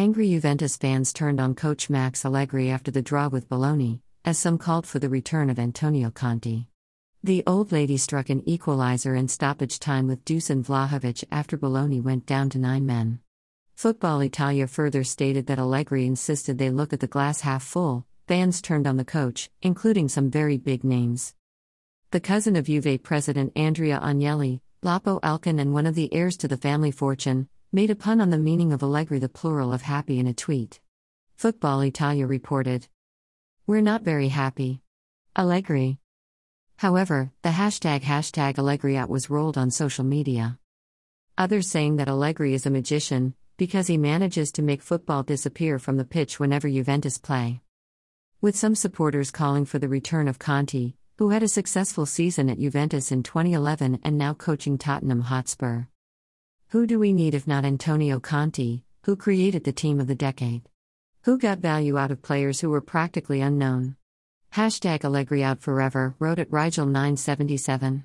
Angry Juventus fans turned on coach Max Allegri after the draw with Bologna, as some called for the return of Antonio Conte. The old lady struck an equalizer in stoppage time with Dusan Vlahovic after Bologna went down to nine men. Football Italia further stated that Allegri insisted they look at the glass half full. Fans turned on the coach, including some very big names. The cousin of Juve president Andrea Agnelli, Lapo Elkann, and one of the heirs to the family fortune, made a pun on the meaning of Allegri, the plural of happy, in a tweet. Football Italia reported, We're not very happy. Allegri. However, the hashtag hashtag Allegriat was rolled on social media. Others saying that Allegri is a magician, because he manages to make football disappear from the pitch whenever Juventus play. With some supporters calling for the return of Conte, who had a successful season at Juventus in 2011 and now coaching Tottenham Hotspur. Who do we need if not Antonio Conte, who created the team of the decade? Who got value out of players who were practically unknown? Hashtag Allegri out forever, wrote at Rigel 977.